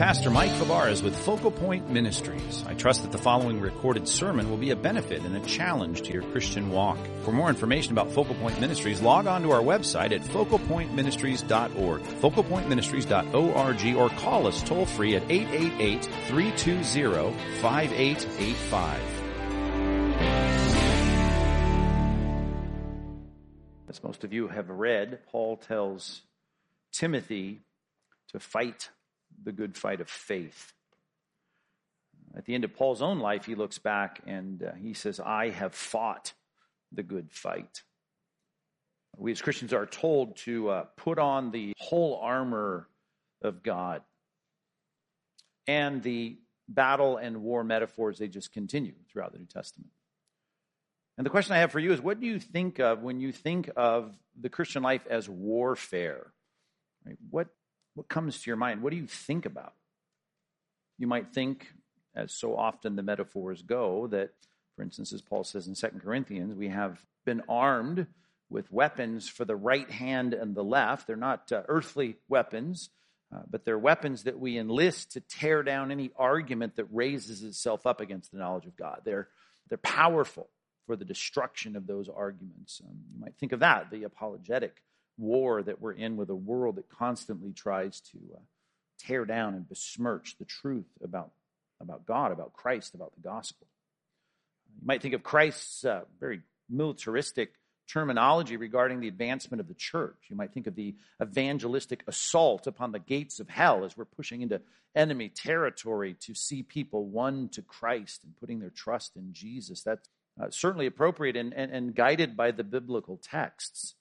Pastor Mike Fabarez with Focal Point Ministries. I trust that the following recorded sermon will be a benefit and a challenge to your Christian walk. For more information about Focal Point Ministries, log on to our website at focalpointministries.org, focalpointministries.org, or call us toll free at 888-320-5885. As most of you have read, Paul tells Timothy to fight the good fight of faith. At the end of Paul's own life, he looks back and uh, he says, I have fought the good fight. We as Christians are told to uh, put on the whole armor of God. And the battle and war metaphors, they just continue throughout the New Testament. And the question I have for you is what do you think of when you think of the Christian life as warfare? Right? What what comes to your mind? What do you think about? You might think, as so often the metaphors go, that, for instance, as Paul says in 2 Corinthians, we have been armed with weapons for the right hand and the left. They're not uh, earthly weapons, uh, but they're weapons that we enlist to tear down any argument that raises itself up against the knowledge of God. They're, they're powerful for the destruction of those arguments. Um, you might think of that, the apologetic war that we're in with a world that constantly tries to uh, tear down and besmirch the truth about, about God, about Christ, about the gospel. You might think of Christ's uh, very militaristic terminology regarding the advancement of the church. You might think of the evangelistic assault upon the gates of hell as we're pushing into enemy territory to see people won to Christ and putting their trust in Jesus. That's uh, certainly appropriate and, and, and guided by the biblical texts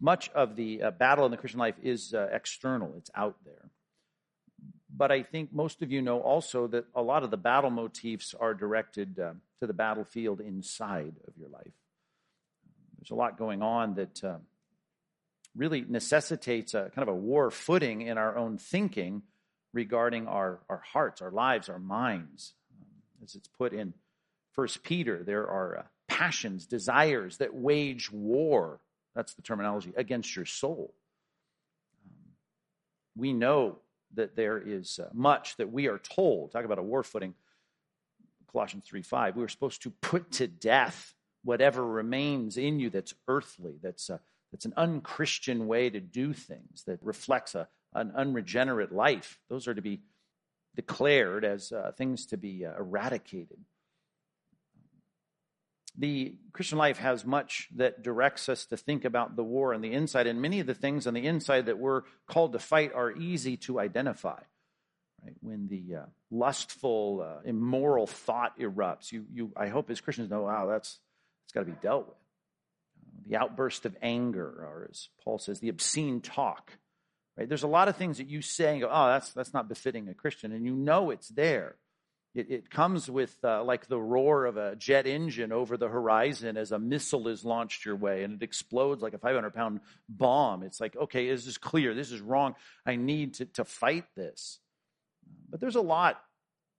much of the uh, battle in the Christian life is uh, external, it's out there. But I think most of you know also that a lot of the battle motifs are directed uh, to the battlefield inside of your life. There's a lot going on that uh, really necessitates a kind of a war footing in our own thinking regarding our, our hearts, our lives, our minds. As it's put in First Peter, there are uh, passions, desires that wage war that's the terminology, against your soul. Um, we know that there is uh, much that we are told. Talk about a war footing. Colossians 3 5. We are supposed to put to death whatever remains in you that's earthly, that's, uh, that's an unchristian way to do things, that reflects a, an unregenerate life. Those are to be declared as uh, things to be uh, eradicated the Christian life has much that directs us to think about the war on the inside, and many of the things on the inside that we're called to fight are easy to identify. Right? When the uh, lustful, uh, immoral thought erupts, you, you, I hope as Christians know, wow, that's, it's got to be dealt with. the outburst of anger, or as Paul says, the obscene talk. Right? There's a lot of things that you say and go, oh, that's, that's not befitting a Christian, and you know it's there. It, it comes with uh, like the roar of a jet engine over the horizon as a missile is launched your way and it explodes like a 500 pound bomb. It's like, okay, this is clear. This is wrong. I need to, to fight this. But there's a lot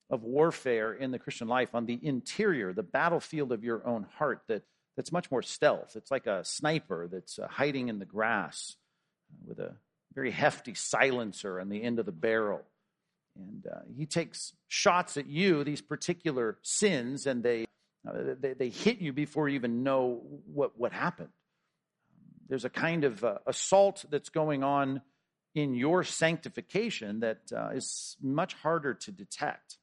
of warfare in the Christian life on the interior, the battlefield of your own heart that, that's much more stealth. It's like a sniper that's uh, hiding in the grass with a very hefty silencer on the end of the barrel. And uh, he takes shots at you, these particular sins, and they, uh, they, they, hit you before you even know what, what happened. There's a kind of uh, assault that's going on in your sanctification that uh, is much harder to detect.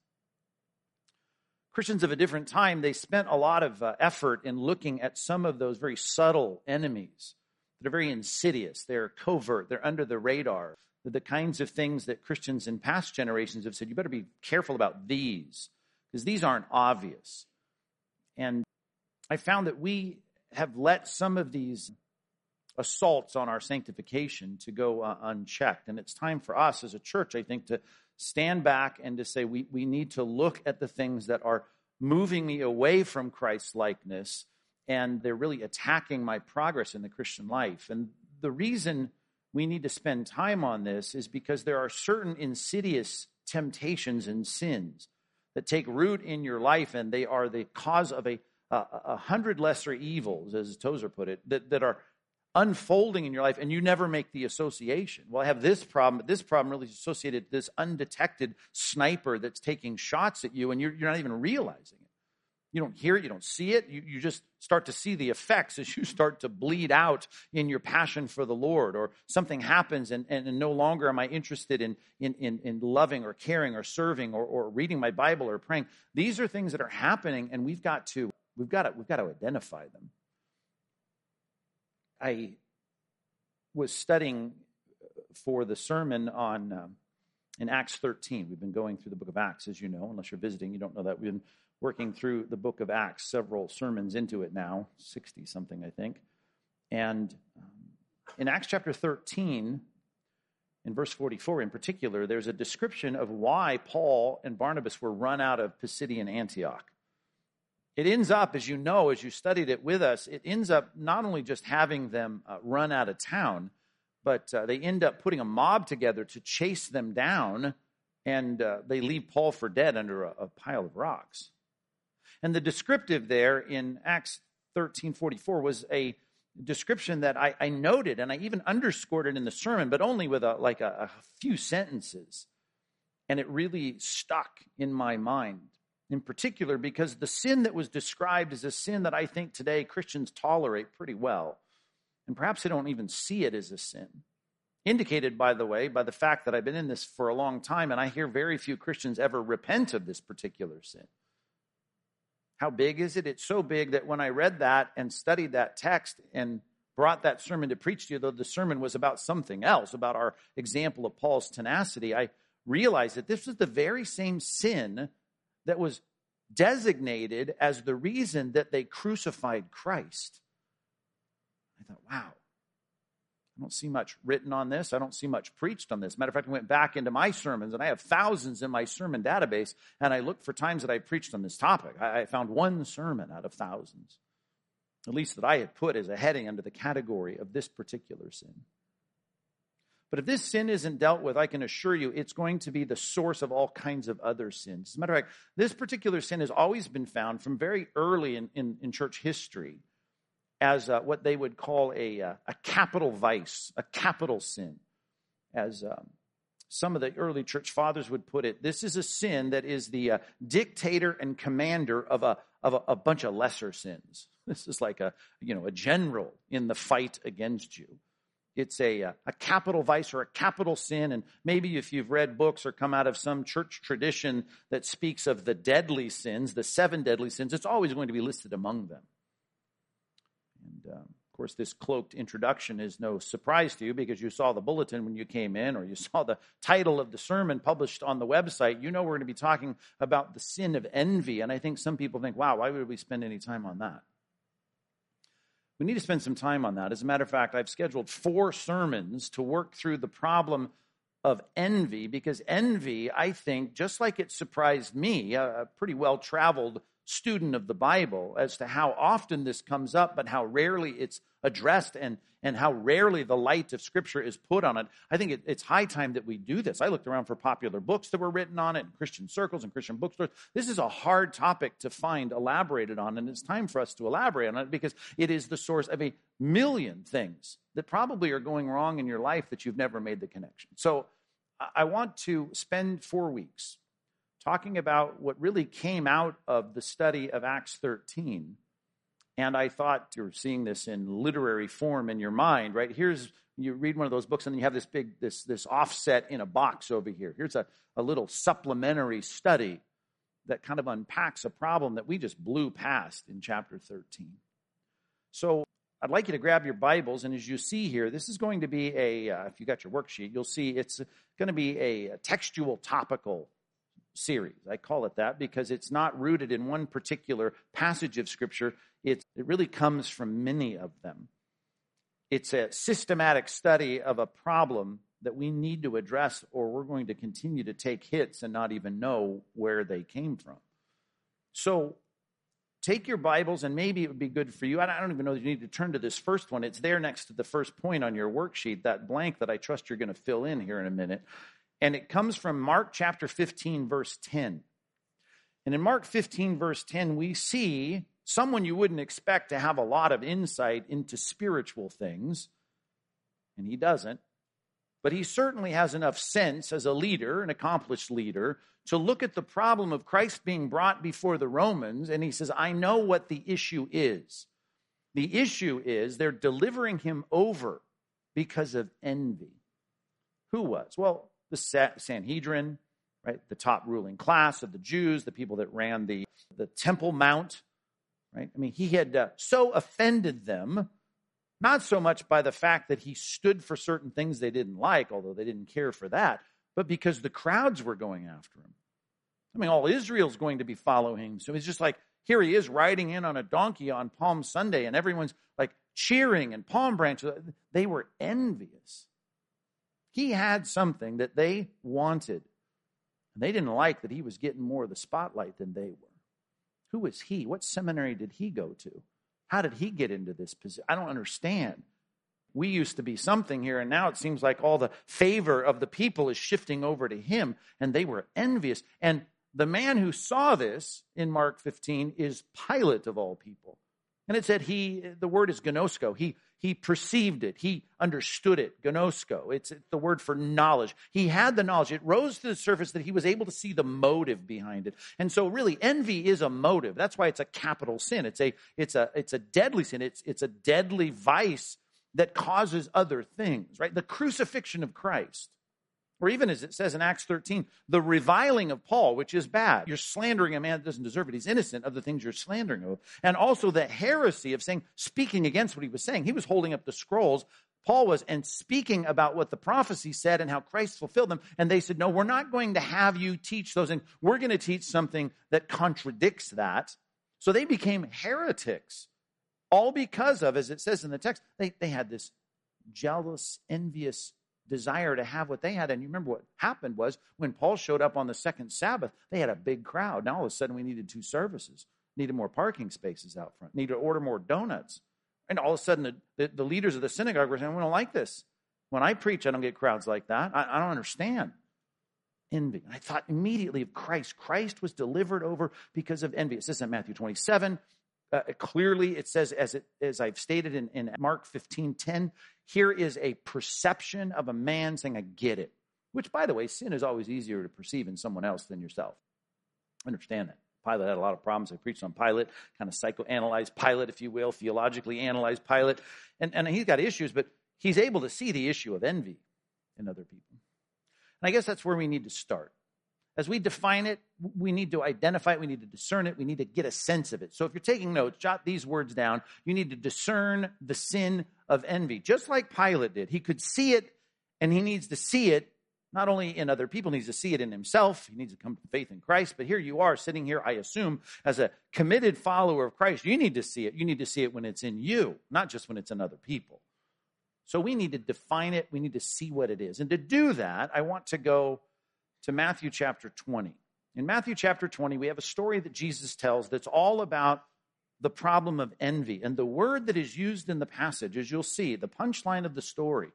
Christians of a different time, they spent a lot of uh, effort in looking at some of those very subtle enemies that are very insidious. They're covert, they're under the radar the kinds of things that Christians in past generations have said, you better be careful about these, because these aren't obvious. And I found that we have let some of these assaults on our sanctification to go uh, unchecked. And it's time for us as a church, I think, to stand back and to say we, we need to look at the things that are moving me away from Christ's likeness and they're really attacking my progress in the Christian life. And the reason we need to spend time on this is because there are certain insidious temptations and sins that take root in your life and they are the cause of a, a, a hundred lesser evils, as Tozer put it, that, that are unfolding in your life and you never make the association. Well, I have this problem, but this problem really is associated this undetected sniper that's taking shots at you and you're, you're not even realizing it. You don't hear it, you don't see it. You, you just start to see the effects as you start to bleed out in your passion for the Lord, or something happens and, and, and no longer am I interested in, in, in, in loving or caring or serving or, or reading my Bible or praying. These are things that are happening, and we've got to we've got to we've got to identify them. I was studying for the sermon on um, in Acts 13. We've been going through the book of Acts, as you know. Unless you're visiting, you don't know that. We've been working through the book of Acts, several sermons into it now, 60 something, I think. And um, in Acts chapter 13, in verse 44 in particular, there's a description of why Paul and Barnabas were run out of Pisidian Antioch. It ends up, as you know, as you studied it with us, it ends up not only just having them uh, run out of town, but uh, they end up putting a mob together to chase them down, and uh, they leave Paul for dead under a, a, pile of rocks. And the descriptive there in Acts 13:44 was a description that I, I, noted, and I even underscored it in the sermon, but only with a, like a, a few sentences. And it really stuck in my mind in particular because the sin that was described is a sin that I think today Christians tolerate pretty well. And perhaps they don't even see it as a sin. Indicated, by the way, by the fact that I've been in this for a long time and I hear very few Christians ever repent of this particular sin. How big is it? It's so big that when I read that and studied that text and brought that sermon to preach to you, though the sermon was about something else, about our example of Paul's tenacity, I realized that this was the very same sin that was designated as the reason that they crucified Christ. I thought, wow, I don't see much written on this. I don't see much preached on this. Matter of fact, I went back into my sermons, and I have thousands in my sermon database, and I looked for times that I preached on this topic. I found one sermon out of thousands, at least that I had put as a heading under the category of this particular sin. But if this sin isn't dealt with, I can assure you it's going to be the source of all kinds of other sins. As a matter of fact, this particular sin has always been found from very early in, in, in church history as uh, what they would call a, uh, a capital vice, a capital sin. As um, some of the early church fathers would put it, this is a sin that is the uh, dictator and commander of a, of a, a bunch of lesser sins. This is like a, you know, a general in the fight against you it's a, uh, a capital vice or a capital sin. And maybe if you've read books or come out of some church tradition that speaks of the deadly sins, the seven deadly sins, it's always going to be listed among them. Um, of course, this cloaked introduction is no surprise to you because you saw the bulletin when you came in or you saw the title of the sermon published on the website. You know we're going to be talking about the sin of envy. And I think some people think, wow, why would we spend any time on that? We need to spend some time on that. As a matter of fact, I've scheduled four sermons to work through the problem of envy because envy, I think, just like it surprised me, a pretty well traveled student of the Bible, as to how often this comes up, but how rarely it's addressed and, and how rarely the light of Scripture is put on it. I think it, it's high time that we do this. I looked around for popular books that were written on it in Christian circles and Christian bookstores. This is a hard topic to find elaborated on, and it's time for us to elaborate on it because it is the source of a million things that probably are going wrong in your life that you've never made the connection. So I want to spend four weeks talking about what really came out of the study of Acts 13 and I thought you're seeing this in literary form in your mind, right? Here's you read one of those books and then you have this big this this offset in a box over here. Here's a, a little supplementary study that kind of unpacks a problem that we just blew past in chapter 13. So I'd like you to grab your Bibles, and as you see here, this is going to be a, uh, if you got your worksheet, you'll see it's going to be a, a textual topical series. I call it that because it's not rooted in one particular passage of Scripture, it's, it really comes from many of them. It's a systematic study of a problem that we need to address, or we're going to continue to take hits and not even know where they came from. So, take your Bibles, and maybe it would be good for you. I don't even know that you need to turn to this first one. It's there next to the first point on your worksheet, that blank that I trust you're going to fill in here in a minute. And it comes from Mark chapter 15, verse 10. And in Mark 15, verse 10, we see someone you wouldn't expect to have a lot of insight into spiritual things, and he doesn't. But he certainly has enough sense as a leader, an accomplished leader, to look at the problem of Christ being brought before the Romans, and he says, I know what the issue is. The issue is they're delivering him over because of envy. Who was? Well, the Sanhedrin, right? The top ruling class of the Jews, the people that ran the, the Temple Mount, right? I mean, he had uh, so offended them, not so much by the fact that he stood for certain things they didn't like, although they didn't care for that, but because the crowds were going after him. I mean, all Israel's going to be following him. So he's just like, here he is riding in on a donkey on Palm Sunday, and everyone's like cheering and palm branches. They were envious. He had something that they wanted. And they didn't like that he was getting more of the spotlight than they were. Who was he? What seminary did he go to? How did he get into this position? I don't understand. We used to be something here, and now it seems like all the favor of the people is shifting over to him, and they were envious. And the man who saw this in Mark 15 is Pilate of all people. And it said he, the word is gnosko. He, he perceived it. He understood it. Gnosko. It's, the word for knowledge. He had the knowledge. It rose to the surface that he was able to see the motive behind it. And so really envy is a motive. That's why it's a capital sin. It's a, it's a, it's a deadly sin. It's, it's a deadly vice that causes other things, right? The crucifixion of Christ or even as it says in Acts 13, the reviling of Paul, which is bad. You're slandering a man that doesn't deserve it. He's innocent of the things you're slandering of. And also the heresy of saying, speaking against what he was saying. He was holding up the scrolls. Paul was, and speaking about what the prophecy said and how Christ fulfilled them. And they said, no, we're not going to have you teach those things. We're going to teach something that contradicts that. So they became heretics. All because of, as it says in the text, they, they had this jealous, envious desire to have what they had. And you remember what happened was when Paul showed up on the second Sabbath, they had a big crowd. Now all of a sudden we needed two services, needed more parking spaces out front, needed to order more donuts. And all of a sudden the, the, the leaders of the synagogue were saying, We don't like this. When I preach, I don't get crowds like that. I, I don't understand. Envy. And I thought immediately of Christ. Christ was delivered over because of envy. It says in Matthew 27. Uh, clearly, it says, as, it, as I've stated in, in Mark 15 10, here is a perception of a man saying, I get it. Which, by the way, sin is always easier to perceive in someone else than yourself. Understand that. Pilate had a lot of problems. I preached on Pilate, kind of psychoanalyzed Pilate, if you will, theologically analyzed Pilate. And, and he's got issues, but he's able to see the issue of envy in other people. And I guess that's where we need to start. As we define it, we need to identify it, we need to discern it, we need to get a sense of it. So if you're taking notes, jot these words down. You need to discern the sin of envy, just like Pilate did. He could see it, and he needs to see it not only in other people, he needs to see it in himself. He needs to come to faith in Christ. But here you are sitting here, I assume, as a committed follower of Christ. You need to see it. You need to see it when it's in you, not just when it's in other people. So we need to define it. We need to see what it is. And to do that, I want to go to Matthew chapter 20. In Matthew chapter 20, we have a story that Jesus tells that's all about the problem of envy. And the word that is used in the passage, as you'll see, the punchline of the story,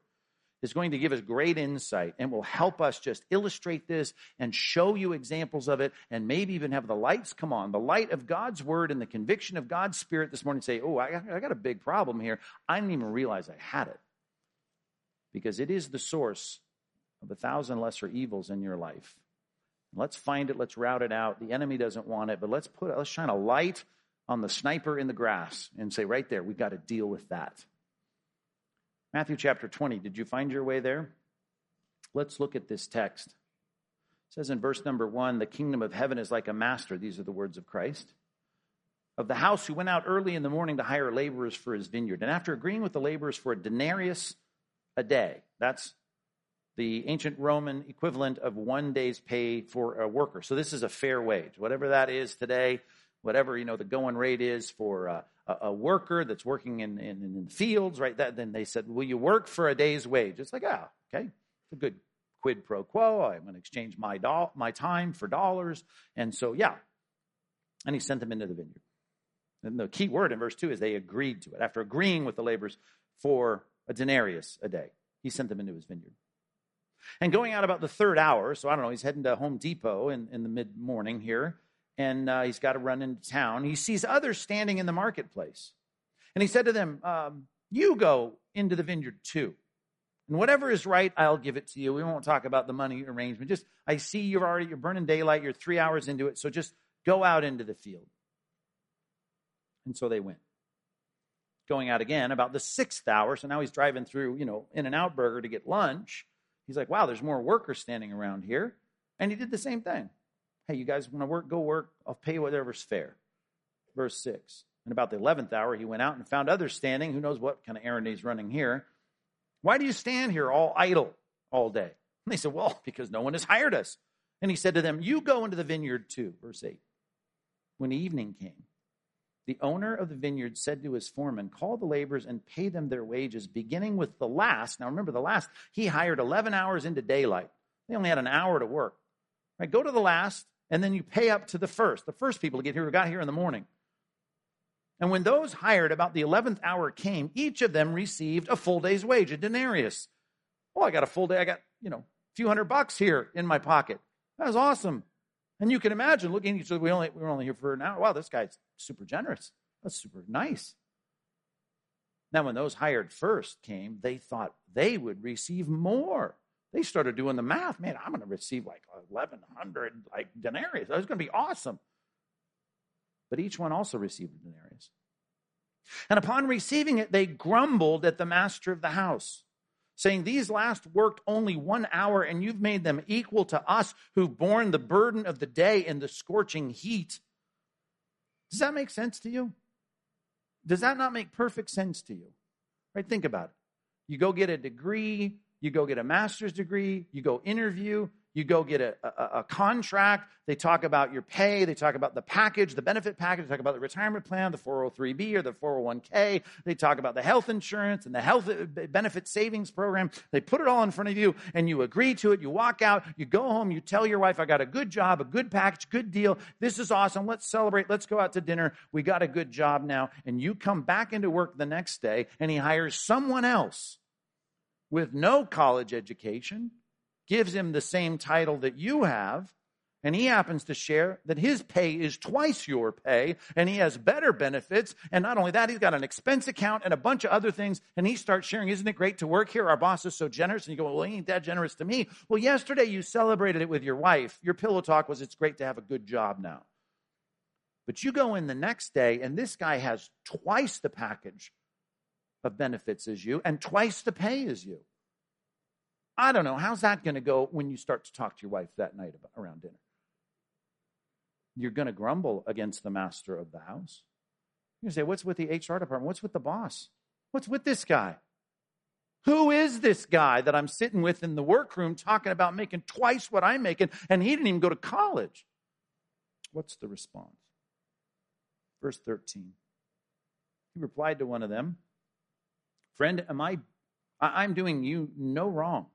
is going to give us great insight and will help us just illustrate this and show you examples of it and maybe even have the lights come on, the light of God's word and the conviction of God's spirit this morning say, Oh, I, I got a big problem here. I didn't even realize I had it. Because it is the source of a thousand lesser evils in your life. Let's find it, let's root it out. The enemy doesn't want it, but let's put let's shine a light on the sniper in the grass and say, right there, we've got to deal with that. Matthew chapter 20, did you find your way there? Let's look at this text. It says in verse number one, the kingdom of heaven is like a master, these are the words of Christ, of the house who went out early in the morning to hire laborers for his vineyard. And after agreeing with the laborers for a denarius a day, that's the ancient Roman equivalent of one day's pay for a worker. So this is a fair wage, whatever that is today, whatever you know the going rate is for a, a worker that's working in, in, in fields, right? That then they said, "Will you work for a day's wage?" It's like, oh, okay, it's a good quid pro quo. I'm going to exchange my do- my time for dollars, and so yeah, and he sent them into the vineyard. And the key word in verse two is they agreed to it. After agreeing with the laborers for a denarius a day, he sent them into his vineyard. And going out about the third hour, so I don't know, he's heading to Home Depot in, in the mid morning here. and uh, he's got to run into town. He sees others standing in the marketplace. And he said to them, um, You go into the vineyard too. And whatever is right, I'll give it to you. We won't talk about the money arrangement. Just, I see you're already, you're burning daylight. You're three hours into it. So just go out into the field. And so they went. Going out again about the sixth hour. So now he's driving through, you know, In-N-Out Burger to get lunch. He's like, wow, there's more workers standing around here. And he did the same thing. Hey, you guys want to work? Go work. I'll pay whatever's fair. Verse 6. And about the 11th hour, he went out and found others standing. Who knows what kind of errand he's running here? Why do you stand here all idle all day? And they said, Well, because no one has hired us. And he said to them, You go into the vineyard too. Verse 8. When evening came, the owner of the vineyard said to his foreman, Call the laborers and pay them their wages, beginning with the last. Now remember, the last, he hired 11 hours into daylight. They only had an hour to work. Right? Go to the last, and then you pay up to the first. The first people to get here who got here in the morning. And when those hired about the 11th hour came, each of them received a full day's wage, a denarius. Oh, I got a full day. I got, you know, a few hundred bucks here in my pocket. That was awesome. And you can imagine looking at each other. We only we were only here for an hour. Wow, this guy's super generous. That's super nice. Now, when those hired first came, they thought they would receive more. They started doing the math. Man, I'm going to receive like 1,100 like denarius. That's going to be awesome but each one also received a denarius. And upon receiving it, they grumbled at the master of the house, saying, These last worked only one hour, and you've made them equal to us who've borne the burden of the day in the scorching heat. Does that make sense to you? Does that not make perfect sense to you? Right? Think about it. You go get a degree, you go get a master's degree, you go interview, you go get a, a, a, contract. They talk about your pay. They talk about the package, the benefit package. They talk about the retirement plan, the 403B or the 401K. They talk about the health insurance and the health uh, benefit savings program. They put it all in front of you and you agree to it. You walk out, you go home, you tell your wife, I got a good job, a good package, good deal. This is awesome. Let's celebrate. Let's go out to dinner. We got a good job now. And you come back into work the next day and he hires someone else with no college education gives him the same title that you have, and he happens to share that his pay is twice your pay, and he has better benefits. And not only that, he's got an expense account and a bunch of other things, and he starts sharing, Isn't it great to work here? Our boss is so generous. And you go, Well, he ain't that generous to me. Well, yesterday you celebrated it with your wife. Your pillow talk was, It's great to have a good job now. But you go in the next day, and this guy has twice the package of benefits as you and twice the pay as you. I don't know. How's that going to go when you start to talk to your wife that night about, around dinner? You're going to grumble against the master of the house. You're going to say, What's with the HR department? What's with the boss? What's with this guy? Who is this guy that I'm sitting with in the workroom talking about making twice what I'm making, and he didn't even go to college? What's the response? Verse 13. He replied to one of them, Friend, am I I'm doing you no wrong.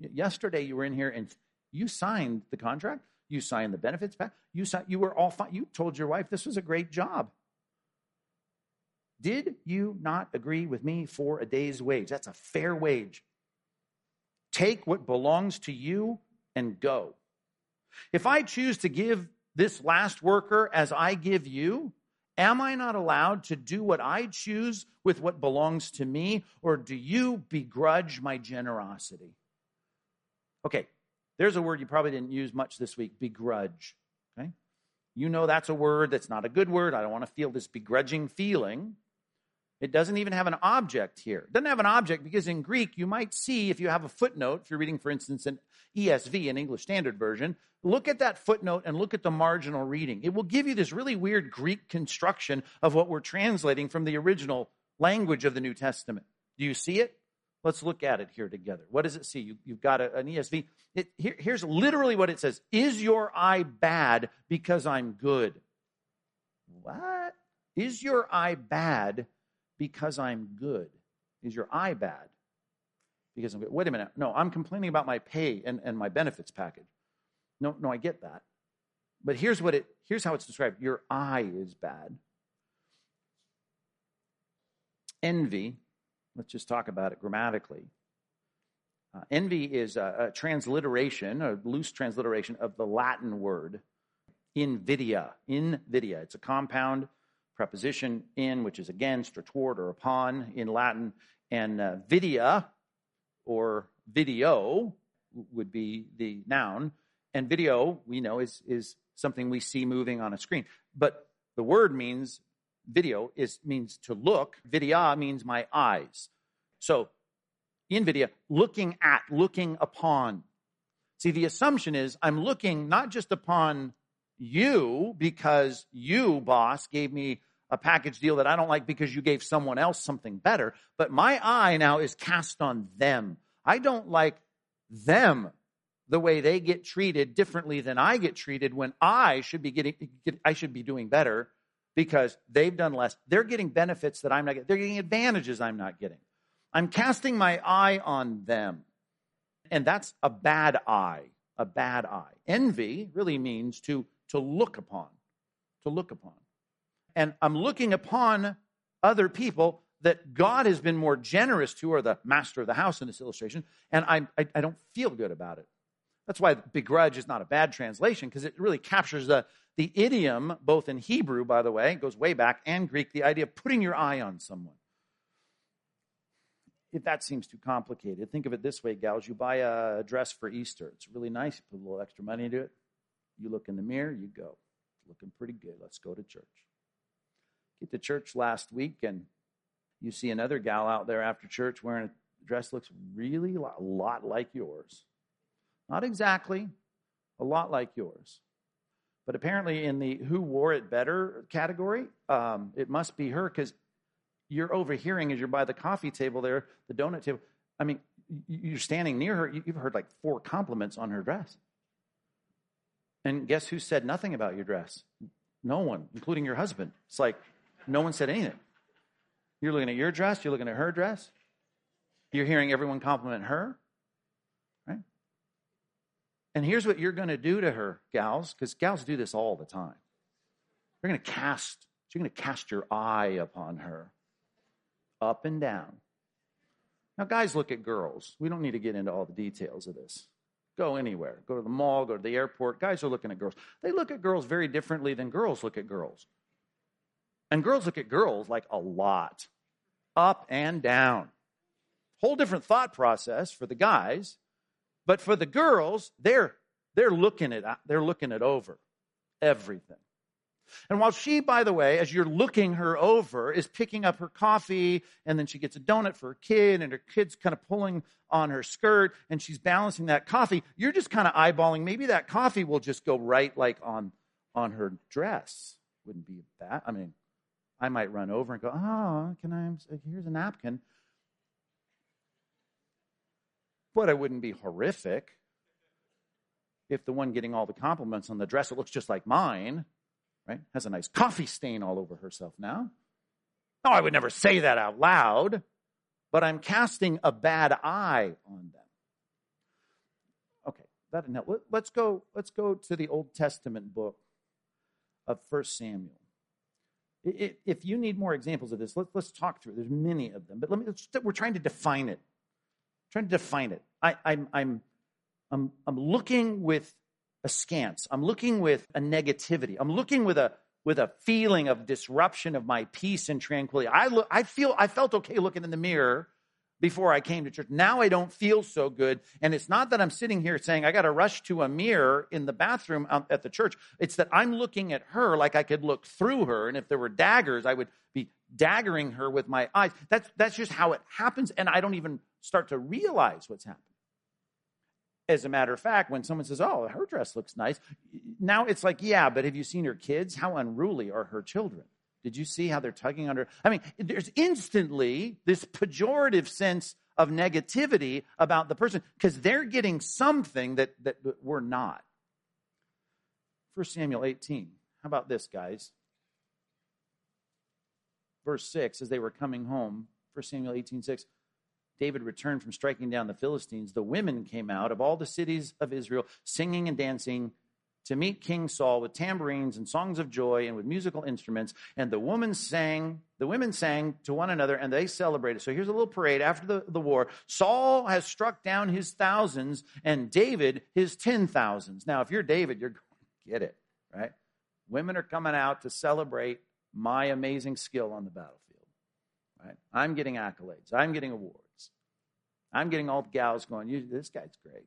Yesterday you were in here and you signed the contract. You signed the benefits pack. You signed, you were all fine. You told your wife this was a great job. Did you not agree with me for a day's wage? That's a fair wage. Take what belongs to you and go. If I choose to give this last worker as I give you, Am I not allowed to do what I choose with what belongs to me, or do you begrudge my generosity? Okay, there's a word you probably didn't use much this week begrudge. Okay? You know that's a word that's not a good word. I don't want to feel this begrudging feeling. It doesn't even have an object here. It doesn't have an object because in Greek, you might see if you have a footnote, if you're reading, for instance, an ESV, an English Standard Version, look at that footnote and look at the marginal reading. It will give you this really weird Greek construction of what we're translating from the original language of the New Testament. Do you see it? Let's look at it here together. What does it see? You, have got a, an ESV. It, here, here's literally what it says Is your eye bad because I'm good? What? Is your eye bad because I'm good? Is your eye bad because I'm good? Wait a minute. No, I'm complaining about my pay and, and my benefits package. No, no, I get that. But here's what it here's how it's described. Your eye is bad. Envy, let's just talk about it grammatically. Uh, envy is a, a transliteration, a loose transliteration of the Latin word invidia. Invidia. It's a compound preposition in, which is against or toward or upon in Latin. And uh, vidia or video would be the noun. And video, we know, is, is something we see moving on a screen. But the word means video is means to look. Vidya means my eyes. So invidia, looking at, looking upon. See, the assumption is I'm looking not just upon you because you, boss, gave me a package deal that I don't like because you gave someone else something better, but my eye now is cast on them. I don't like them the way they get treated differently than I get treated when I should be getting I should be doing better because they've done less. They're getting benefits that I'm not getting. They're getting advantages I'm not getting. I'm casting my eye on them. And that's a bad eye, a bad eye. Envy really means to to look upon, to look upon. And I'm looking upon other people that God has been more generous to, or the master of the house in this illustration, and I, I, I don't feel good about it. That's why begrudge is not a bad translation, because it really captures the, the idiom, both in Hebrew, by the way, goes way back, and Greek, the idea of putting your eye on someone. If that seems too complicated, think of it this way, gals. You buy a dress for Easter. It's really nice. You put a little extra money into it. You look in the mirror, you go. Looking pretty good. Let's go to church. Get to church last week, and you see another gal out there after church wearing a dress looks really a lot like yours. Not exactly, a lot like yours. But apparently, in the who wore it better category, um, it must be her because you're overhearing as you're by the coffee table there, the donut table. I mean, you're standing near her, you've heard like four compliments on her dress. And guess who said nothing about your dress? No one, including your husband. It's like no one said anything. You're looking at your dress, you're looking at her dress. You're hearing everyone compliment her. And here's what you're going to do to her, gals, because gals do this all the time. You're going to cast, you're going to cast your eye upon her, up and down. Now, guys look at girls. We don't need to get into all the details of this. Go anywhere. Go to the mall, go to the airport. Guys are looking at girls. They look at girls very differently than girls look at girls. And girls look at girls like a lot, up and down. Whole different thought process for the guys, but for the girls, they're they're looking at they're looking it over everything. And while she, by the way, as you're looking her over, is picking up her coffee, and then she gets a donut for her kid, and her kid's kind of pulling on her skirt, and she's balancing that coffee, you're just kind of eyeballing. Maybe that coffee will just go right like on on her dress. Wouldn't be that. I mean, I might run over and go, "Oh, can I? Here's a napkin." But it wouldn't be horrific if the one getting all the compliments on the dress it looks just like mine right? Has a nice coffee stain all over herself now. No, I would never say that out loud, but I'm casting a bad eye on them. Okay, that help. Let's go, let's go to the Old Testament book of First Samuel. If you need more examples of this, let's, let's talk through it. There's many of them, but let me, we're trying to define it. Trying to define it. I, I'm, I'm, I'm, I'm looking with askance. I'm looking with a negativity. I'm looking with a with a feeling of disruption of my peace and tranquility. I look, I feel I felt okay looking in the mirror before I came to church. Now I don't feel so good. And it's not that I'm sitting here saying I got to rush to a mirror in the bathroom um, at the church. It's that I'm looking at her like I could look through her. And if there were daggers, I would be daggering her with my eyes. That's, that's just how it happens. And I don't even start to realize what's happening. As a matter of fact, when someone says, Oh, her dress looks nice, now it's like, Yeah, but have you seen her kids? How unruly are her children? Did you see how they're tugging under? I mean, there's instantly this pejorative sense of negativity about the person because they're getting something that, that we're not. 1 Samuel 18. How about this, guys? Verse 6 As they were coming home, 1 Samuel 18 6. David returned from striking down the Philistines, the women came out of all the cities of Israel, singing and dancing to meet King Saul with tambourines and songs of joy and with musical instruments. And the women sang, the women sang to one another and they celebrated. So here's a little parade after the, the war. Saul has struck down his thousands and David his ten thousands. Now, if you're David, you're going to get it, right? Women are coming out to celebrate my amazing skill on the battlefield. Right? I'm getting accolades. I'm getting awards. I'm getting all the gals going, this guy's great.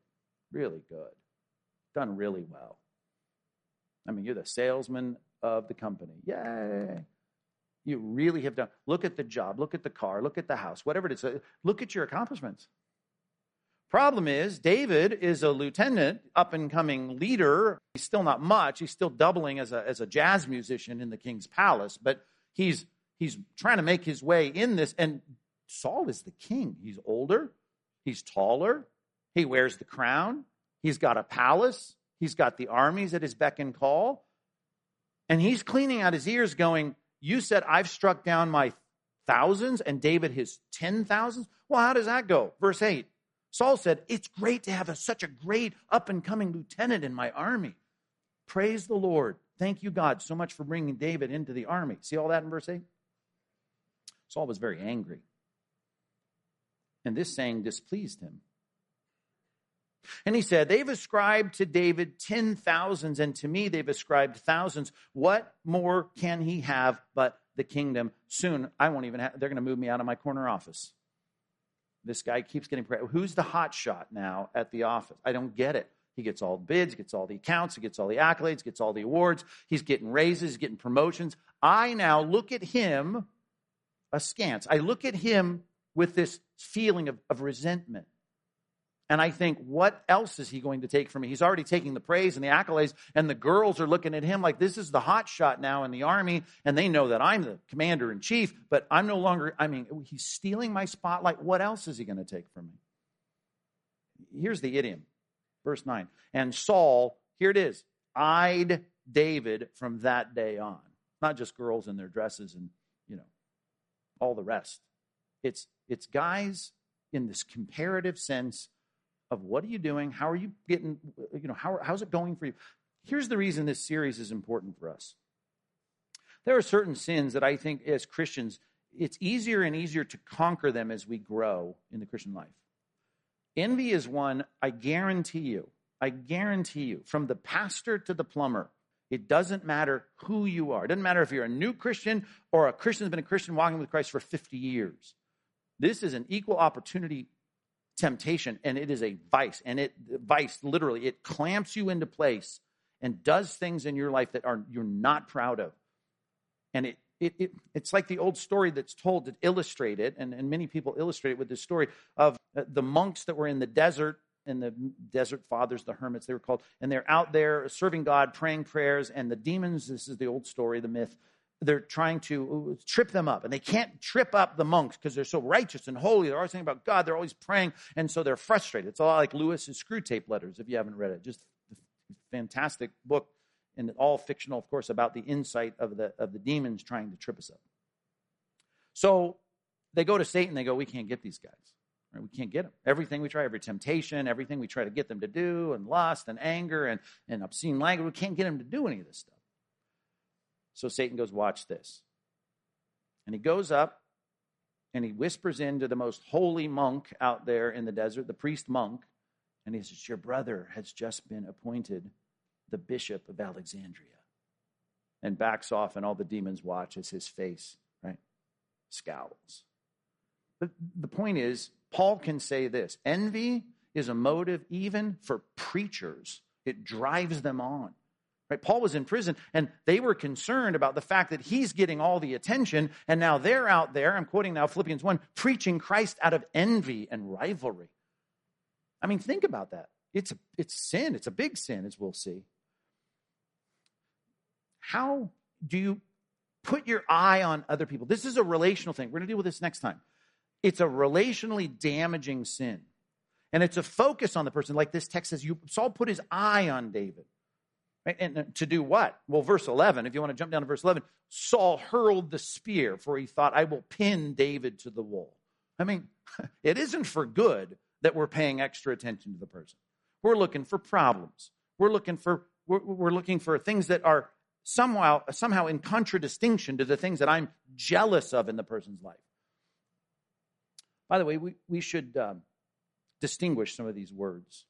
Really good. Done really well. I mean, you're the salesman of the company. Yay. You really have done. Look at the job. Look at the car. Look at the house. Whatever it is. Look at your accomplishments. Problem is, David is a lieutenant, up and coming leader. He's still not much. He's still doubling as a, as a jazz musician in the king's palace, but he's, he's trying to make his way in this. And Saul is the king. He's older, he's taller, he wears the crown, he's got a palace, he's got the armies at his beck and call. And he's cleaning out his ears, going, You said I've struck down my thousands and David his ten thousands? Well, how does that go? Verse 8 Saul said, It's great to have a, such a great up and coming lieutenant in my army. Praise the Lord. Thank you, God, so much for bringing David into the army. See all that in verse 8? Saul was very angry. And this saying displeased him. And he said, They've ascribed to David ten thousands, and to me they've ascribed thousands. What more can he have but the kingdom? Soon I won't even have, they're going to move me out of my corner office. This guy keeps getting Who's the hot shot now at the office? I don't get it. He gets all the bids, gets all the accounts, he gets all the accolades, gets all the awards. He's getting raises, getting promotions. I now look at him askance. I look at him with this feeling of, of resentment. And I think, what else is he going to take from me? He's already taking the praise and the accolades, and the girls are looking at him like this is the hot shot now in the army, and they know that I'm the commander in chief, but I'm no longer, I mean, he's stealing my spotlight. What else is he going to take from me? Here's the idiom, verse 9. And Saul, here it is, eyed David from that day on. Not just girls in their dresses and, you know, all the rest. It's, it's guys in this comparative sense of what are you doing? How are you getting, you know, how, how's it going for you? Here's the reason this series is important for us. There are certain sins that I think as Christians, it's easier and easier to conquer them as we grow in the Christian life. Envy is one, I guarantee you, I guarantee you, from the pastor to the plumber, it doesn't matter who you are. It doesn't matter if you're a new Christian or a Christian who's been a Christian walking with Christ for 50 years. This is an equal opportunity temptation and it is a vice and it vice literally it clamps you into place and does things in your life that are you're not proud of. And it it, it, it's like the old story that's told to illustrate it, and, and many people illustrate it with this story of uh, the monks that were in the desert, and the desert fathers, the hermits, they were called, and they're out there serving God, praying prayers, and the demons, this is the old story, the myth, they're trying to uh, trip them up. And they can't trip up the monks because they're so righteous and holy. They're always thinking about God. They're always praying. And so they're frustrated. It's a lot like Lewis's Screwtape Letters, if you haven't read it. Just fantastic book, and all fictional, of course, about the insight of the, of the demons trying to trip us up. So they go to Satan. They go, We can't get these guys. We can't get them. Everything we try, every temptation, everything we try to get them to do, and lust and anger and, and obscene language, we can't get them to do any of this stuff. So Satan goes, Watch this. And he goes up and he whispers into the most holy monk out there in the desert, the priest monk, and he says, Your brother has just been appointed the bishop of Alexandria. And backs off, and all the demons watch as his face, right, scowls. But the point is, Paul can say this envy is a motive even for preachers, it drives them on. Right? Paul was in prison and they were concerned about the fact that he's getting all the attention and now they're out there, I'm quoting now Philippians 1, preaching Christ out of envy and rivalry. I mean, think about that. It's, a, it's sin. It's a big sin, as we'll see. How do you put your eye on other people? This is a relational thing. We're going to deal with this next time. It's a relationally damaging sin. And it's a focus on the person. Like this text says, you, Saul put his eye on David. And to do what? Well, verse 11, if you want to jump down to verse 11, Saul hurled the spear, for he thought, I will pin David to the wall. I mean, it isn't for good that we're paying extra attention to the person. We're looking for problems. We're looking for we're, we're looking for things that are somehow somehow in contradistinction to the things that I'm jealous of in the person's life. By the way, we, we should um, distinguish some of these words.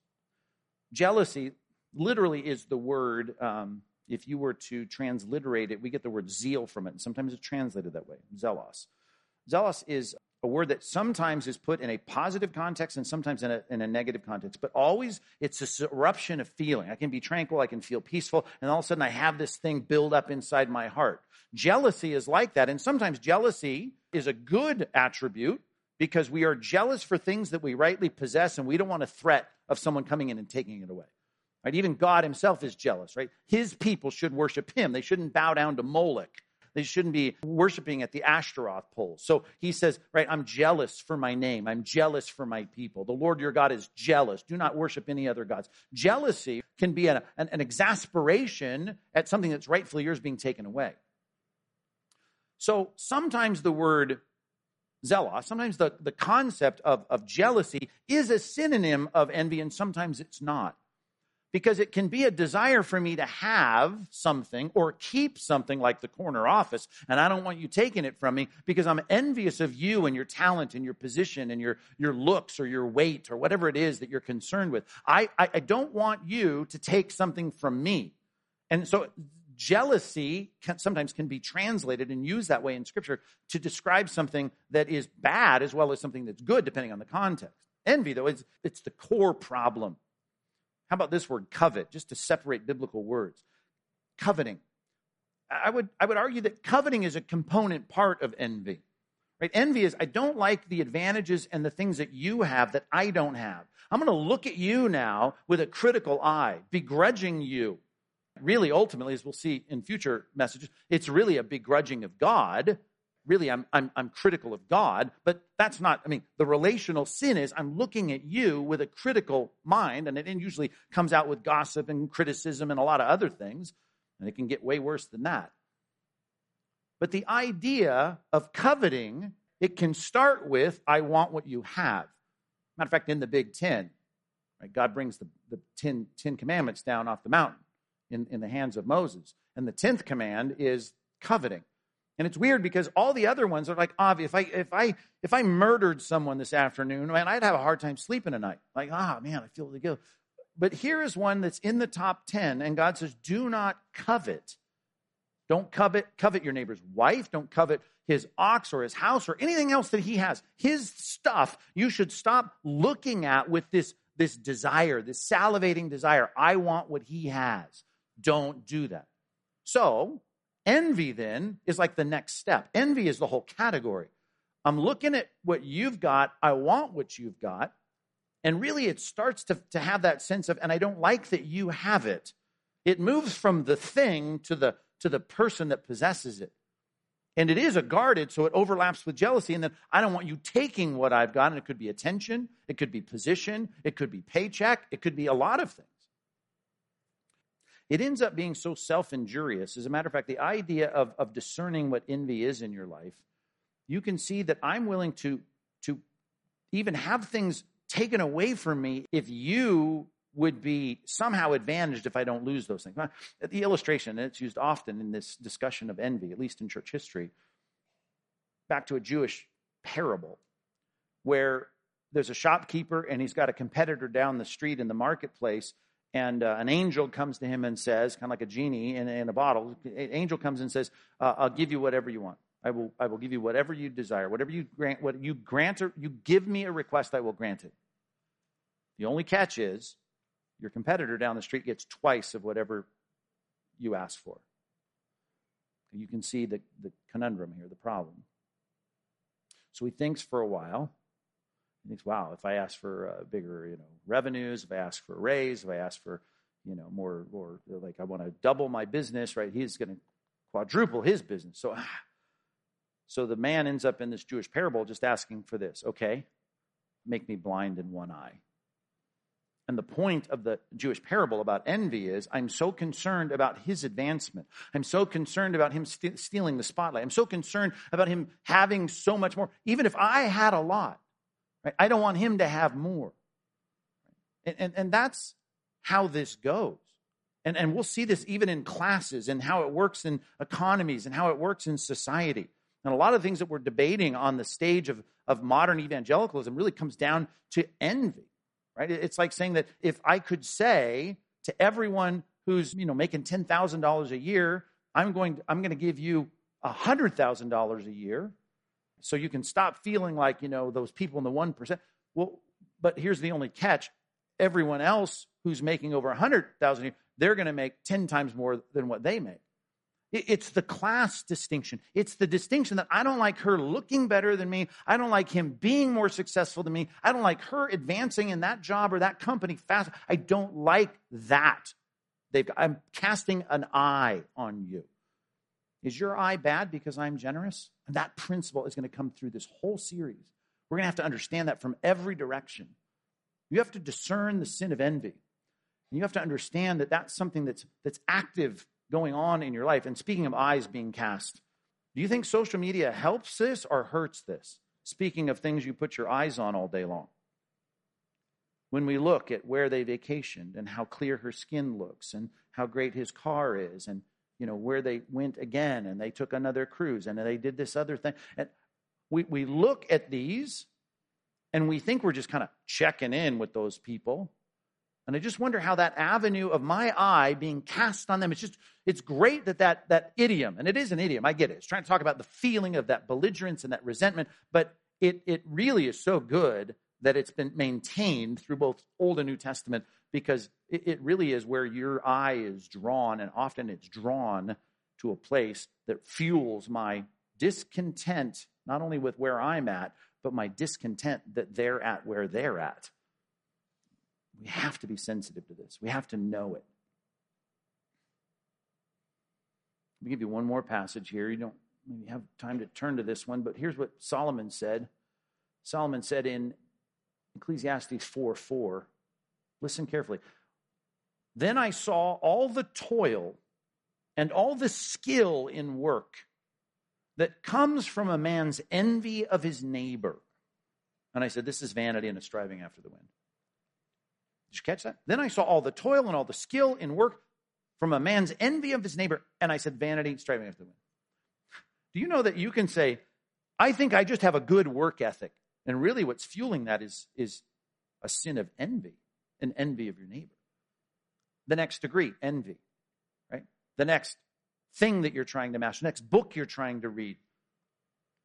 Jealousy literally is the word um, if you were to transliterate it, we get the word zeal from it, and sometimes it's translated that way, zealous. Zealous is a word that sometimes is put in a positive context and sometimes in a, in a negative context, but always it's a eruption of feeling. I can be tranquil, I can feel peaceful, and all of a sudden I have this thing build up inside my heart. Jealousy is like that, and sometimes jealousy is a good attribute because we are jealous for things that we rightly possess and we don't want a threat of someone coming in and taking it away. Right? Even God himself is jealous, right? His people should worship him. They shouldn't bow down to Moloch. They shouldn't be worshiping at the Ashtaroth pole. So he says, right, I'm jealous for my name. I'm jealous for my people. The Lord your God is jealous. Do not worship any other gods. Jealousy can be an, an, an exasperation at something that's rightfully yours being taken away. So sometimes the word zealous, sometimes the, the concept of, of jealousy is a synonym of envy, and sometimes it's not. Because it can be a desire for me to have something or keep something like the corner office, and I don't want you taking it from me because I'm envious of you and your talent and your position and your, your looks or your weight or whatever it is that you're concerned with. I, I, I don't want you to take something from me. And so jealousy can, sometimes can be translated and used that way in scripture to describe something that is bad as well as something that's good depending on the context envy though is it's the core problem how about this word covet just to separate biblical words? Coveting. I would i would argue that coveting is a component part of envy right? Envy is i don't like the advantages and the things that you have that i don't have. I'm going to look at you now with a critical eye begrudging you. Really, ultimately, as we'll see in future messages, it's really a begrudging of God. Really, I'm, I'm, I'm critical of God, but that's not, I mean, the relational sin is I'm looking at you with a critical mind, and it usually comes out with gossip and criticism and a lot of other things, and it can get way worse than that. But the idea of coveting, it can start with, I want what you have. Matter of fact, in the Big Ten, right, God brings the, the ten, ten Commandments down off the mountain in, in the hands of Moses. And the 10th command is coveting. And it's weird because all the other ones are like obvious. If I if I if I murdered someone this afternoon, man, I'd have a hard time sleeping at night. Like, ah, man, I feel the guilt. But here is one that's in the top 10, and God says, do not covet. Don't covet, covet your neighbor's wife. Don't covet his ox or his house or anything else that he has. His stuff, you should stop looking at with this, this desire, this salivating desire. I want what he has. Don't do that. So, envy then is like the next step. Envy is the whole category. I'm looking at what you've got, I want what you've got. And really, it starts to, to have that sense of, and I don't like that you have it. It moves from the thing to the, to the person that possesses it. And it is a guarded, so it overlaps with jealousy. And then I don't want you taking what I've got. And it could be attention, it could be position, it could be paycheck, it could be a lot of things it ends up being so self injurious. As a matter of fact, the idea of, of discerning what envy is in your life, you can see that I'm willing to, to even have things taken away from me if you would be somehow advantaged if I don't lose those things. The illustration, and it's used often in this discussion of envy, at least in church history, back to a Jewish parable where there's a shopkeeper and he's got a competitor down the street in the marketplace and uh, an angel comes to him and says, kind of like a genie in, in a bottle, an angel comes and says, uh, I'll give you whatever you want. I will, I will give you whatever you desire. Whatever you grant, what you grant, or you give me a request, I will grant it. The only catch is your competitor down the street gets twice of whatever you ask for. You can see the, the conundrum here, the problem. So he thinks for a while he thinks, wow, if I ask for uh, bigger, you know, revenues, if I ask for a raise, if I ask for, you know, more, more like I want to double my business, right? He's going to quadruple his business. So, ah. so the man ends up in this Jewish parable just asking for this. Okay, make me blind in one eye. And the point of the Jewish parable about envy is I'm so concerned about his advancement. I'm so concerned about him st- stealing the spotlight. I'm so concerned about him having so much more. Even if I had a lot, Right? I don't want him to have more. And, and, and that's how this goes. And, and we'll see this even in classes and how it works in economies and how it works in society. And a lot of things that we're debating on the stage of, of modern evangelicalism really comes down to envy, right? It's like saying that if I could say to everyone who's, you know, making $10,000 a year, I'm going to, I'm going to give you $100,000 a year so you can stop feeling like, you know, those people in the 1%. Well, but here's the only catch. Everyone else who's making over 100,000 a year, they're going to make 10 times more than what they make. It's the class distinction. It's the distinction that I don't like her looking better than me. I don't like him being more successful than me. I don't like her advancing in that job or that company fast. I don't like that. They've, I'm casting an eye on you. Is your eye bad because I'm generous? And that principle is going to come through this whole series. We're going to have to understand that from every direction. You have to discern the sin of envy. And you have to understand that that's something that's, that's active going on in your life. And speaking of eyes being cast, do you think social media helps this or hurts this? Speaking of things you put your eyes on all day long. When we look at where they vacationed and how clear her skin looks and how great his car is and you know where they went again and they took another cruise and they did this other thing and we, we look at these and we think we're just kind of checking in with those people and I just wonder how that avenue of my eye being cast on them, it's just, it's great that that, that idiom, and it is an idiom, I get it. It's trying to talk about the feeling of that belligerence and that resentment, but it, it really is so good that it's been maintained through both Old and New Testament because it, it really is where your eye is drawn, and often it's drawn to a place that fuels my discontent, not only with where I'm at, but my discontent that they're at where they're at. We have to be sensitive to this. We have to know it. Let me give you one more passage here. You don't maybe have time to turn to this one, but here's what Solomon said. Solomon said in Ecclesiastes 4 4, listen carefully. Then I saw all the toil and all the skill in work that comes from a man's envy of his neighbor. And I said, This is vanity and a striving after the wind. Did you catch that? Then I saw all the toil and all the skill in work from a man's envy of his neighbor. And I said, vanity, striving after the wind. Do you know that you can say, I think I just have a good work ethic? And really what's fueling that is, is a sin of envy, an envy of your neighbor. The next degree, envy, right? The next thing that you're trying to master, next book you're trying to read,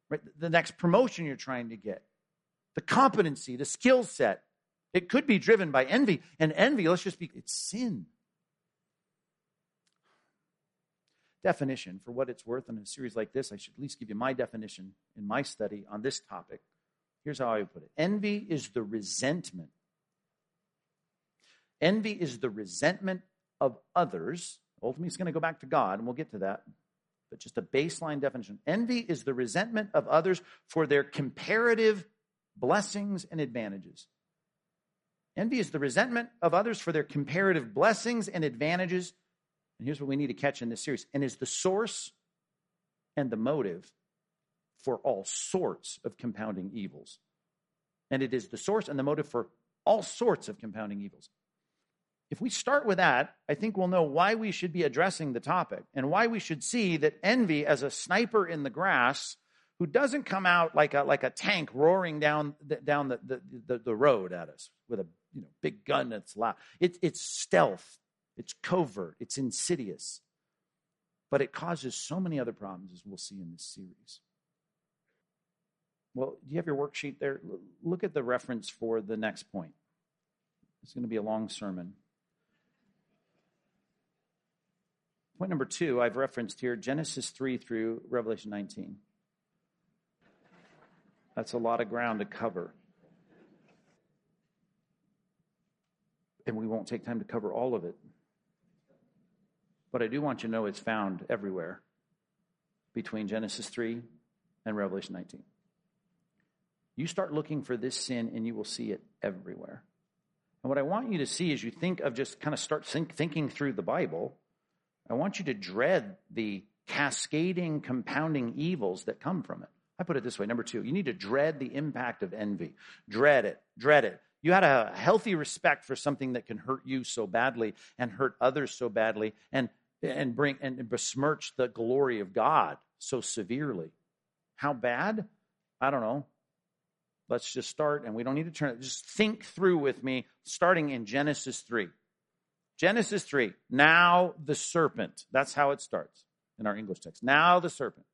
right? The next promotion you're trying to get, the competency, the skill set, it could be driven by envy. And envy, let's just be, it's sin. Definition, for what it's worth in a series like this, I should at least give you my definition in my study on this topic. Here's how I would put it envy is the resentment. Envy is the resentment of others. Ultimately, it's going to go back to God, and we'll get to that. But just a baseline definition. Envy is the resentment of others for their comparative blessings and advantages. Envy is the resentment of others for their comparative blessings and advantages. And here's what we need to catch in this series and is the source and the motive for all sorts of compounding evils. And it is the source and the motive for all sorts of compounding evils. If we start with that, I think we'll know why we should be addressing the topic and why we should see that envy as a sniper in the grass who doesn't come out like a, like a tank roaring down, the, down the, the, the, the road at us with a you know, big gun that's loud. It, it's stealth, it's covert, it's insidious. But it causes so many other problems, as we'll see in this series. Well, do you have your worksheet there? Look at the reference for the next point. It's going to be a long sermon. Point number two, I've referenced here Genesis 3 through Revelation 19. That's a lot of ground to cover. And we won't take time to cover all of it. But I do want you to know it's found everywhere between Genesis 3 and Revelation 19. You start looking for this sin and you will see it everywhere. And what I want you to see is you think of just kind of start think, thinking through the Bible. I want you to dread the cascading, compounding evils that come from it. I put it this way number two, you need to dread the impact of envy. Dread it, dread it. You had a healthy respect for something that can hurt you so badly and hurt others so badly and, and bring and besmirch the glory of God so severely. How bad? I don't know. Let's just start, and we don't need to turn it. Just think through with me, starting in Genesis 3. Genesis 3. Now the serpent. That's how it starts in our English text. Now the serpent.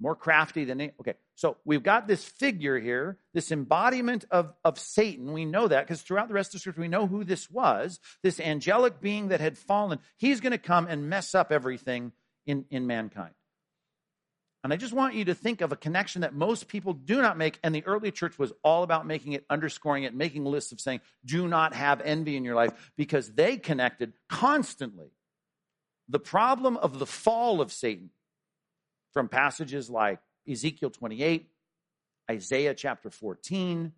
More crafty than any. Okay, so we've got this figure here, this embodiment of, of Satan. We know that because throughout the rest of scripture, we know who this was this angelic being that had fallen. He's going to come and mess up everything in, in mankind. And I just want you to think of a connection that most people do not make. And the early church was all about making it, underscoring it, making lists of saying, do not have envy in your life because they connected constantly the problem of the fall of Satan from passages like Ezekiel 28, Isaiah chapter 14.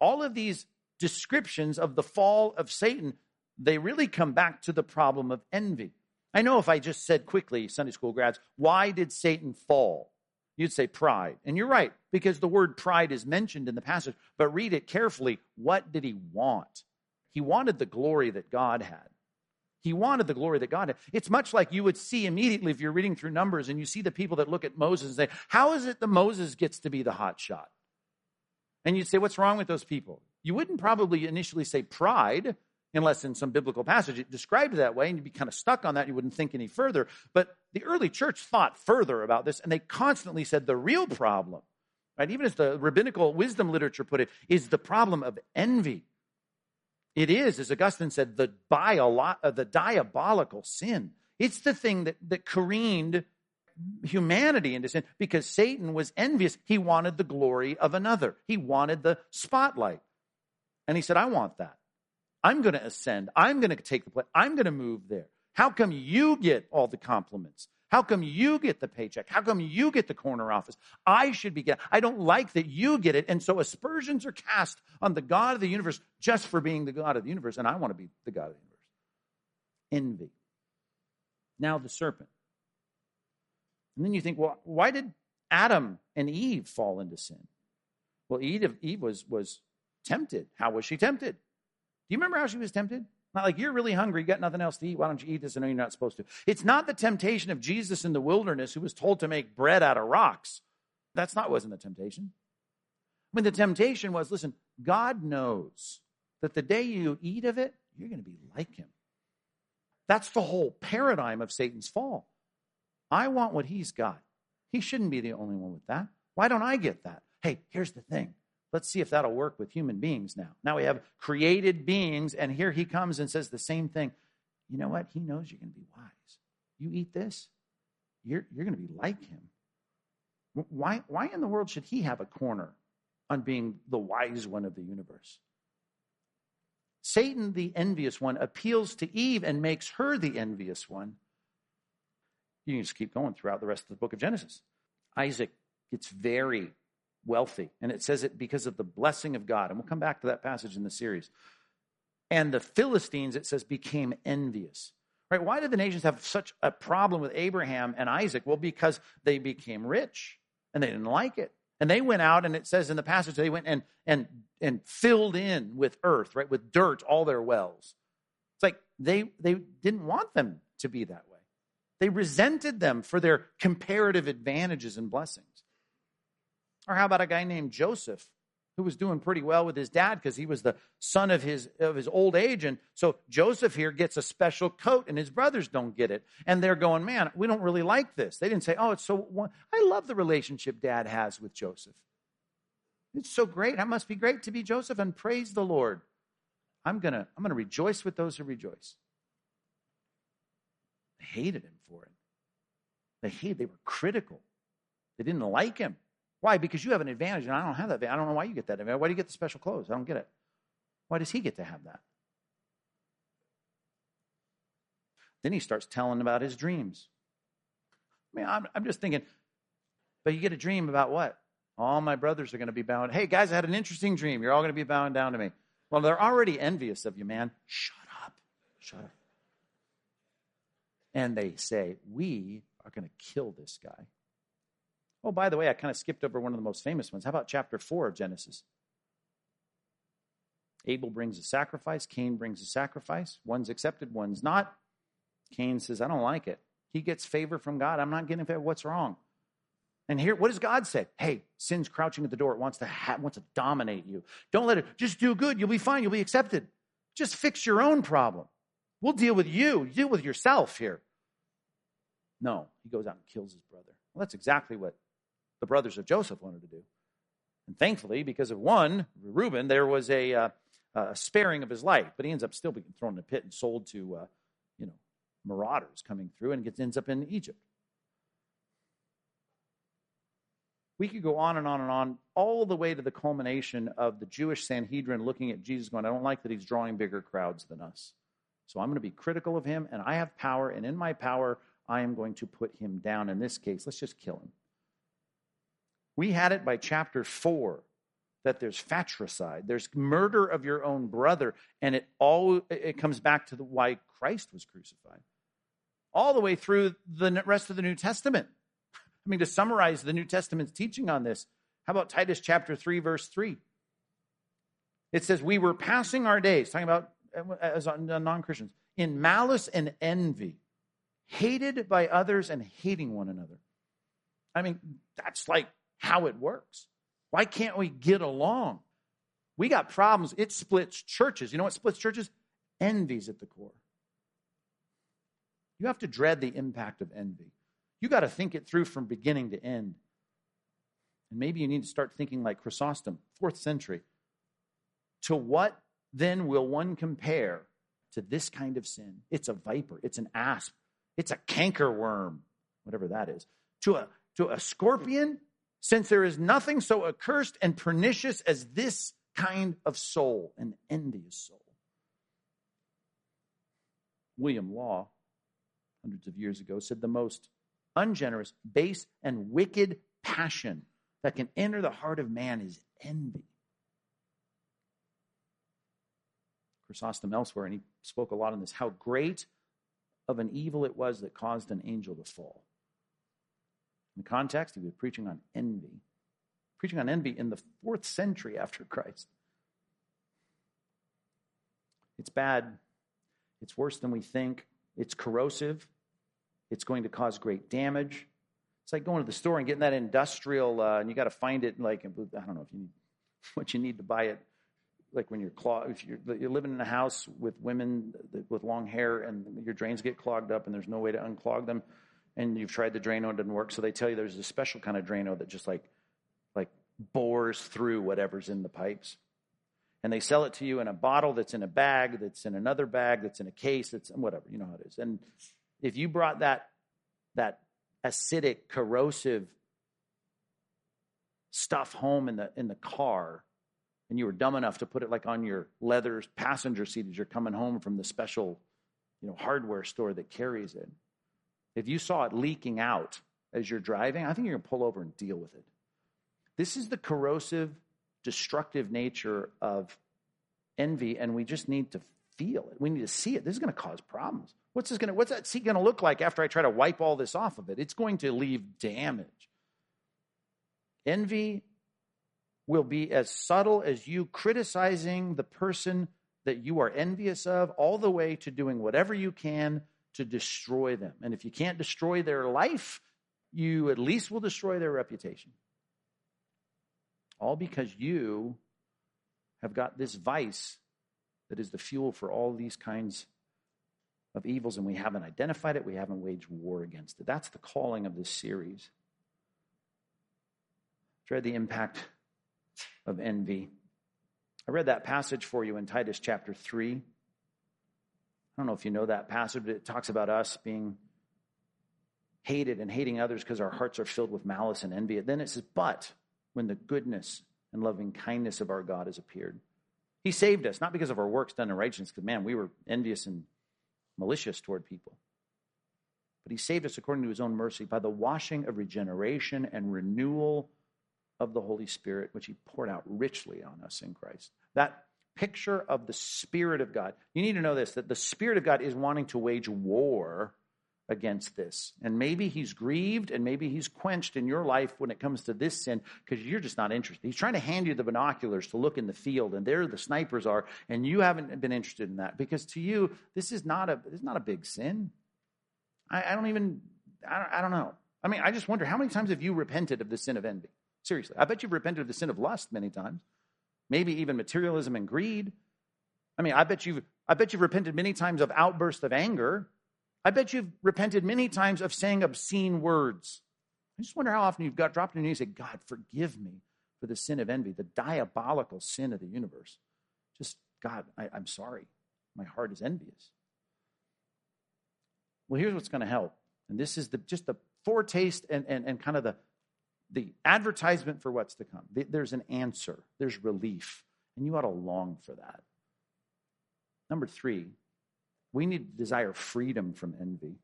All of these descriptions of the fall of Satan, they really come back to the problem of envy. I know if I just said quickly, Sunday school grads, why did Satan fall? You'd say pride. And you're right, because the word pride is mentioned in the passage, but read it carefully. What did he want? He wanted the glory that God had. He wanted the glory that God had. It's much like you would see immediately if you're reading through Numbers and you see the people that look at Moses and say, How is it that Moses gets to be the hot shot? And you'd say, What's wrong with those people? You wouldn't probably initially say pride, unless in some biblical passage it described that way, and you'd be kind of stuck on that. You wouldn't think any further. But the early church thought further about this, and they constantly said the real problem, right, even as the rabbinical wisdom literature put it, is the problem of envy. It is, as Augustine said, the, biolo- uh, the diabolical sin. It's the thing that, that careened humanity into sin because Satan was envious. He wanted the glory of another, he wanted the spotlight. And he said, I want that. I'm going to ascend. I'm going to take the place. I'm going to move there. How come you get all the compliments? How come you get the paycheck? How come you get the corner office? I should be getting. I don't like that you get it. And so aspersions are cast on the God of the universe just for being the God of the universe. And I want to be the God of the universe. Envy. Now the serpent. And then you think, well, why did Adam and Eve fall into sin? Well, Eve, Eve was, was tempted. How was she tempted? Do you remember how she was tempted? Not like you're really hungry, you got nothing else to eat. Why don't you eat this? I know you're not supposed to. It's not the temptation of Jesus in the wilderness who was told to make bread out of rocks. That's not wasn't the temptation. I mean, the temptation was listen, God knows that the day you eat of it, you're going to be like him. That's the whole paradigm of Satan's fall. I want what he's got. He shouldn't be the only one with that. Why don't I get that? Hey, here's the thing Let's see if that'll work with human beings now. Now we have created beings, and here he comes and says the same thing. You know what? He knows you're going to be wise. You eat this, you're, you're going to be like him. Why, why in the world should he have a corner on being the wise one of the universe? Satan, the envious one, appeals to Eve and makes her the envious one. You can just keep going throughout the rest of the book of Genesis. Isaac gets very wealthy. And it says it because of the blessing of God. And we'll come back to that passage in the series. And the Philistines, it says, became envious. Right? Why did the nations have such a problem with Abraham and Isaac? Well, because they became rich and they didn't like it. And they went out, and it says in the passage, they went and and and filled in with earth, right, with dirt, all their wells. It's like they they didn't want them to be that way. They resented them for their comparative advantages and blessings. Or how about a guy named Joseph who was doing pretty well with his dad because he was the son of his of his old age. And so Joseph here gets a special coat and his brothers don't get it. And they're going man we don't really like this. They didn't say oh it's so I love the relationship dad has with Joseph. It's so great. That must be great to be Joseph and praise the Lord. I'm going to I'm to rejoice with those who rejoice. They hated him for it. They hated they were critical. They didn't like him why? Because you have an advantage and I don't have that. I don't know why you get that advantage. Why do you get the special clothes? I don't get it. Why does he get to have that? Then he starts telling about his dreams. I mean, I'm, I'm just thinking, but you get a dream about what? All my brothers are going to be bound. Hey, guys, I had an interesting dream. You're all going to be bowing down to me. Well, they're already envious of you, man. Shut up. Shut up. And they say, We are going to kill this guy. Oh, by the way, I kind of skipped over one of the most famous ones. How about chapter 4 of Genesis? Abel brings a sacrifice, Cain brings a sacrifice. One's accepted, one's not. Cain says, I don't like it. He gets favor from God. I'm not getting favor. What's wrong? And here, what does God say? Hey, sin's crouching at the door. It wants to ha- wants to dominate you. Don't let it. Just do good. You'll be fine. You'll be accepted. Just fix your own problem. We'll deal with you. Deal with yourself here. No, he goes out and kills his brother. Well, that's exactly what the brothers of Joseph wanted to do. And thankfully, because of one, Reuben, there was a, uh, a sparing of his life, but he ends up still being thrown in a pit and sold to, uh, you know, marauders coming through and gets, ends up in Egypt. We could go on and on and on, all the way to the culmination of the Jewish Sanhedrin looking at Jesus going, I don't like that he's drawing bigger crowds than us. So I'm going to be critical of him, and I have power, and in my power, I am going to put him down. In this case, let's just kill him. We had it by chapter 4 that there's fratricide, there's murder of your own brother, and it all it comes back to the, why Christ was crucified. All the way through the rest of the New Testament. I mean, to summarize the New Testament's teaching on this, how about Titus chapter 3, verse 3? It says, We were passing our days, talking about uh, as uh, non Christians, in malice and envy, hated by others and hating one another. I mean, that's like how it works. Why can't we get along? We got problems. It splits churches. You know what splits churches? Envy's at the core. You have to dread the impact of envy. You got to think it through from beginning to end. And maybe you need to start thinking like Chrysostom, fourth century. To what then will one compare to this kind of sin? It's a viper, it's an asp, it's a cankerworm, whatever that is. To a, to a scorpion, since there is nothing so accursed and pernicious as this kind of soul, an envious soul. William Law, hundreds of years ago, said the most ungenerous, base, and wicked passion that can enter the heart of man is envy. Chrysostom elsewhere, and he spoke a lot on this, how great of an evil it was that caused an angel to fall. In the context, he was preaching on envy, preaching on envy in the fourth century after Christ. It's bad. It's worse than we think. It's corrosive. It's going to cause great damage. It's like going to the store and getting that industrial, uh, and you got to find it. Like I don't know if you need what you need to buy it. Like when you're clog, if you're, you're living in a house with women with long hair and your drains get clogged up and there's no way to unclog them, and you've tried the Drano and it didn't work, so they tell you there's a special kind of Drano that just like like bores through whatever's in the pipes and they sell it to you in a bottle that's in a bag that's in another bag that's in a case that's whatever you know how it is and if you brought that that acidic, corrosive stuff home in the in the car, and you were dumb enough to put it like on your leather passenger seat as you're coming home from the special, you know, hardware store that carries it. If you saw it leaking out as you're driving, I think you're gonna pull over and deal with it. This is the corrosive, destructive nature of envy, and we just need to feel it. We need to see it. This is going to cause problems. What's this going to, what's that seat going to look like after I try to wipe all this off of it? It's going to leave damage. Envy will be as subtle as you criticizing the person that you are envious of, all the way to doing whatever you can to destroy them. And if you can't destroy their life, you at least will destroy their reputation. All because you have got this vice that is the fuel for all these kinds of evils, and we haven't identified it, we haven't waged war against it. That's the calling of this series. Dread the impact of envy. I read that passage for you in Titus chapter 3. I don't know if you know that passage, but it talks about us being hated and hating others because our hearts are filled with malice and envy. And then it says, But when the goodness and loving kindness of our God has appeared, he saved us, not because of our works done in righteousness, because, man, we were envious and malicious toward people. But he saved us according to his own mercy by the washing of regeneration and renewal of the Holy Spirit, which he poured out richly on us in Christ. That picture of the Spirit of God. You need to know this that the Spirit of God is wanting to wage war against this. And maybe he's grieved and maybe he's quenched in your life when it comes to this sin because you're just not interested. He's trying to hand you the binoculars to look in the field and there the snipers are and you haven't been interested in that because to you this is not a this is not a big sin. I, I don't even I don't, I don't know. I mean, I just wonder how many times have you repented of the sin of envy? Seriously, I bet you've repented of the sin of lust many times. Maybe even materialism and greed. I mean, I bet you've I bet you've repented many times of outbursts of anger. I bet you've repented many times of saying obscene words. I just wonder how often you've got dropped on your knees and said, God, forgive me for the sin of envy, the diabolical sin of the universe. Just, God, I, I'm sorry. My heart is envious. Well, here's what's going to help. And this is the, just the foretaste and, and, and kind of the, the advertisement for what's to come. There's an answer, there's relief, and you ought to long for that. Number three, we need to desire freedom from envy.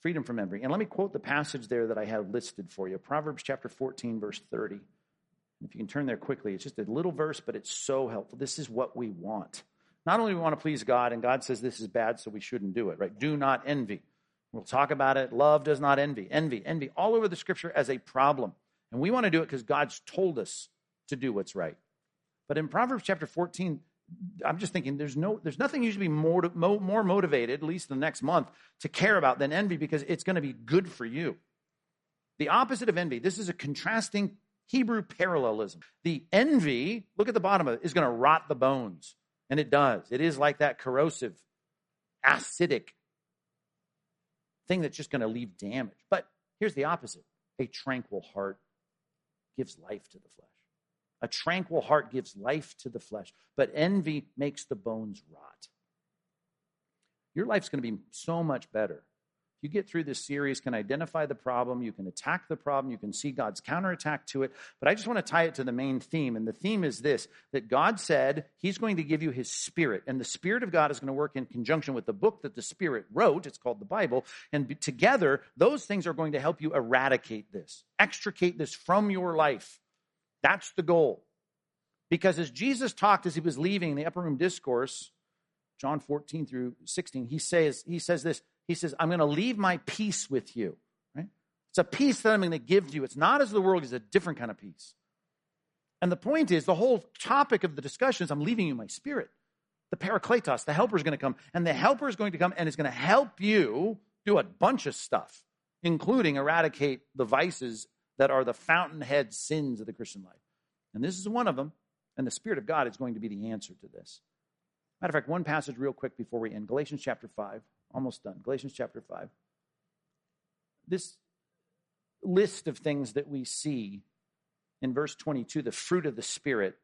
Freedom from envy. And let me quote the passage there that I have listed for you Proverbs chapter 14, verse 30. If you can turn there quickly, it's just a little verse, but it's so helpful. This is what we want. Not only we want to please God, and God says this is bad, so we shouldn't do it, right? Do not envy. We'll talk about it. Love does not envy. Envy, envy, all over the scripture as a problem. And we want to do it because God's told us to do what's right. But in Proverbs chapter 14, I'm just thinking there's no there's nothing you should be more, more motivated, at least the next month, to care about than envy because it's going to be good for you. The opposite of envy, this is a contrasting Hebrew parallelism. The envy, look at the bottom of it, is going to rot the bones. And it does. It is like that corrosive, acidic thing that's just going to leave damage. But here's the opposite a tranquil heart gives life to the flesh. A tranquil heart gives life to the flesh, but envy makes the bones rot. Your life's going to be so much better. You get through this series, can identify the problem, you can attack the problem, you can see God's counterattack to it. But I just want to tie it to the main theme. And the theme is this that God said He's going to give you His Spirit. And the Spirit of God is going to work in conjunction with the book that the Spirit wrote. It's called the Bible. And together, those things are going to help you eradicate this, extricate this from your life. That's the goal. Because as Jesus talked as he was leaving the upper room discourse, John 14 through 16, he says, he says this. He says, I'm going to leave my peace with you. Right? It's a peace that I'm going to give to you. It's not as the world is a different kind of peace. And the point is, the whole topic of the discussion is I'm leaving you my spirit. The parakletos, the helper is going to come, and the helper is going to come and is going to help you do a bunch of stuff, including eradicate the vices that are the fountainhead sins of the Christian life. And this is one of them. And the Spirit of God is going to be the answer to this. Matter of fact, one passage real quick before we end Galatians chapter 5. Almost done. Galatians chapter 5. This list of things that we see in verse 22, the fruit of the Spirit,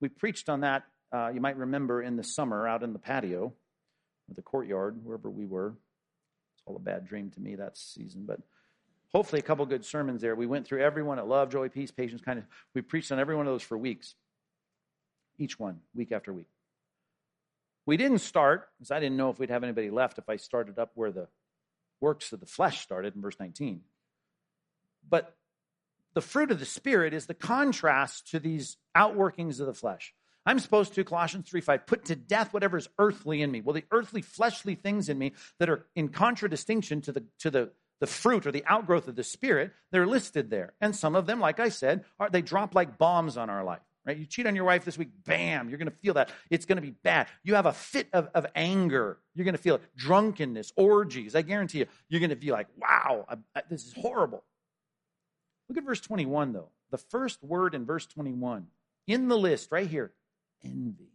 we preached on that, uh, you might remember, in the summer out in the patio or the courtyard, wherever we were. It's all a bad dream to me that season, but hopefully a couple good sermons there. We went through every one at love, joy, peace, patience, kindness. We preached on every one of those for weeks, each one, week after week. We didn't start, because I didn't know if we'd have anybody left if I started up where the works of the flesh started in verse 19. But the fruit of the Spirit is the contrast to these outworkings of the flesh. I'm supposed to, Colossians 3 5, put to death whatever is earthly in me. Well, the earthly, fleshly things in me that are in contradistinction to the, to the the fruit or the outgrowth of the Spirit, they're listed there. And some of them, like I said, are, they drop like bombs on our life. Right? You cheat on your wife this week, bam, you're going to feel that. It's going to be bad. You have a fit of, of anger, you're going to feel it. Drunkenness, orgies, I guarantee you, you're going to be like, wow, I, I, this is horrible. Look at verse 21, though. The first word in verse 21, in the list right here envy.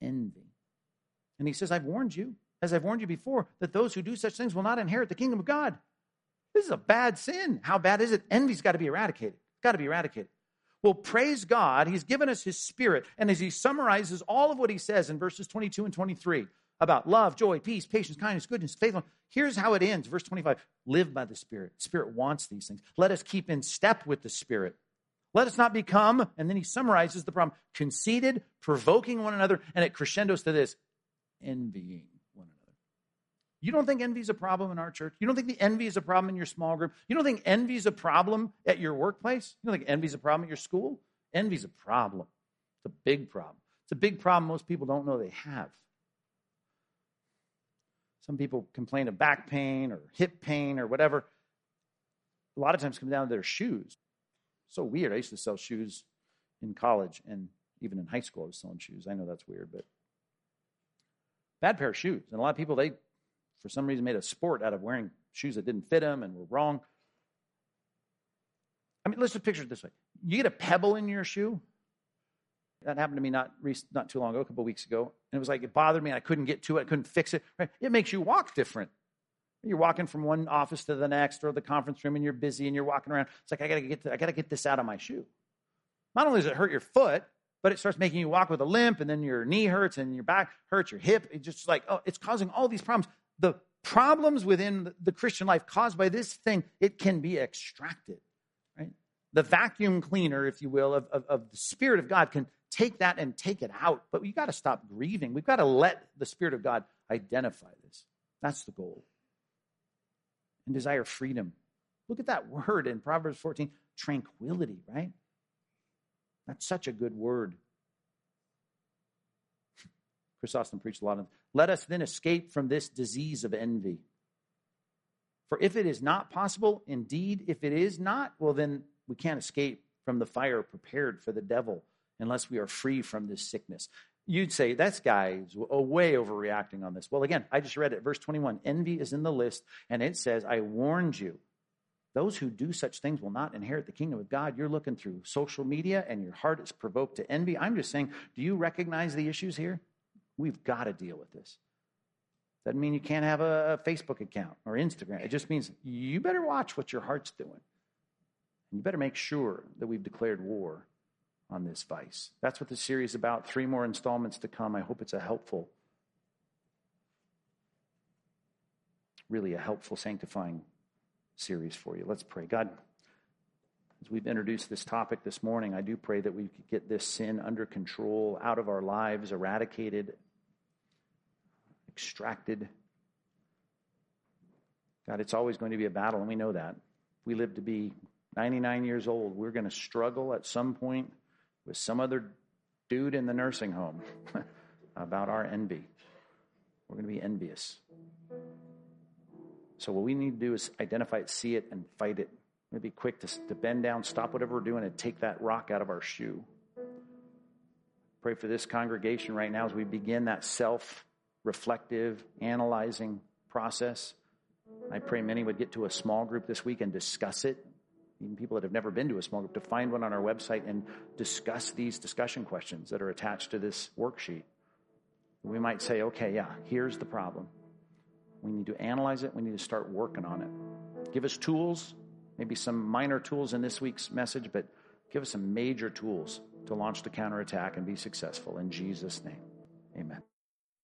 Envy. And he says, I've warned you as I've warned you before, that those who do such things will not inherit the kingdom of God. This is a bad sin. How bad is it? Envy's got to be eradicated. It's got to be eradicated. Well, praise God, He's given us His Spirit. And as He summarizes all of what He says in verses 22 and 23 about love, joy, peace, patience, kindness, goodness, faithfulness, here's how it ends. Verse 25 Live by the Spirit. Spirit wants these things. Let us keep in step with the Spirit. Let us not become, and then he summarizes the problem conceited, provoking one another, and it crescendos to this envying you don't think envy is a problem in our church? You don't think the envy is a problem in your small group? You don't think envy is a problem at your workplace? You don't think envy is a problem at your school? Envy is a problem. It's a big problem. It's a big problem most people don't know they have. Some people complain of back pain or hip pain or whatever. A lot of times comes down to their shoes. So weird. I used to sell shoes in college and even in high school I was selling shoes. I know that's weird, but bad pair of shoes. And a lot of people they for some reason made a sport out of wearing shoes that didn't fit them and were wrong. I mean, let's just picture it this way. You get a pebble in your shoe, That happened to me not not too long ago, a couple weeks ago, and it was like it bothered me. and I couldn't get to it. I couldn't fix it. It makes you walk different. You're walking from one office to the next, or the conference room, and you're busy, and you're walking around. It's like I get to, I gotta get this out of my shoe. Not only does it hurt your foot, but it starts making you walk with a limp, and then your knee hurts, and your back hurts, your hip. It's just like oh, it's causing all these problems. The problems within the Christian life caused by this thing, it can be extracted. Right? The vacuum cleaner, if you will, of, of, of the Spirit of God can take that and take it out. But we got to stop grieving. We've got to let the Spirit of God identify this. That's the goal. And desire freedom. Look at that word in Proverbs 14 tranquility, right? That's such a good word. Chrysostom preached a lot of. Let us then escape from this disease of envy. For if it is not possible, indeed, if it is not, well, then we can't escape from the fire prepared for the devil unless we are free from this sickness. You'd say, that's guy's way overreacting on this. Well, again, I just read it. Verse 21 envy is in the list, and it says, I warned you. Those who do such things will not inherit the kingdom of God. You're looking through social media and your heart is provoked to envy. I'm just saying, do you recognize the issues here? We've got to deal with this. Doesn't mean you can't have a, Facebook account or Instagram. It just means you better watch what your heart's doing. And you better make sure that we've declared war on this vice. That's what the series is about. Three more installments to come. I hope it's a helpful, really a helpful, sanctifying series for you. Let's pray. God, as we've introduced this topic this morning, I do pray that we could get this sin under control, out of our lives, eradicated, extracted. God, it's always going to be a battle, and we know that. We live to be 99 years old. We're going to struggle at some point with some other dude in the nursing home about our envy. We're going to be envious. So, what we need to do is identify it, see it, and fight it. We're be quick to, to bend down, stop whatever we're doing, and take that rock out of our shoe. Pray for this congregation right now as we begin that self reflective, analyzing process. I pray many would get to a small group this week and discuss it. Even people that have never been to a small group, to find one on our website and discuss these discussion questions that are attached to this worksheet. We might say, okay, yeah, here's the problem. We need to analyze it. We need to start working on it. Give us tools, maybe some minor tools in this week's message, but give us some major tools to launch the counterattack and be successful. In Jesus' name, amen.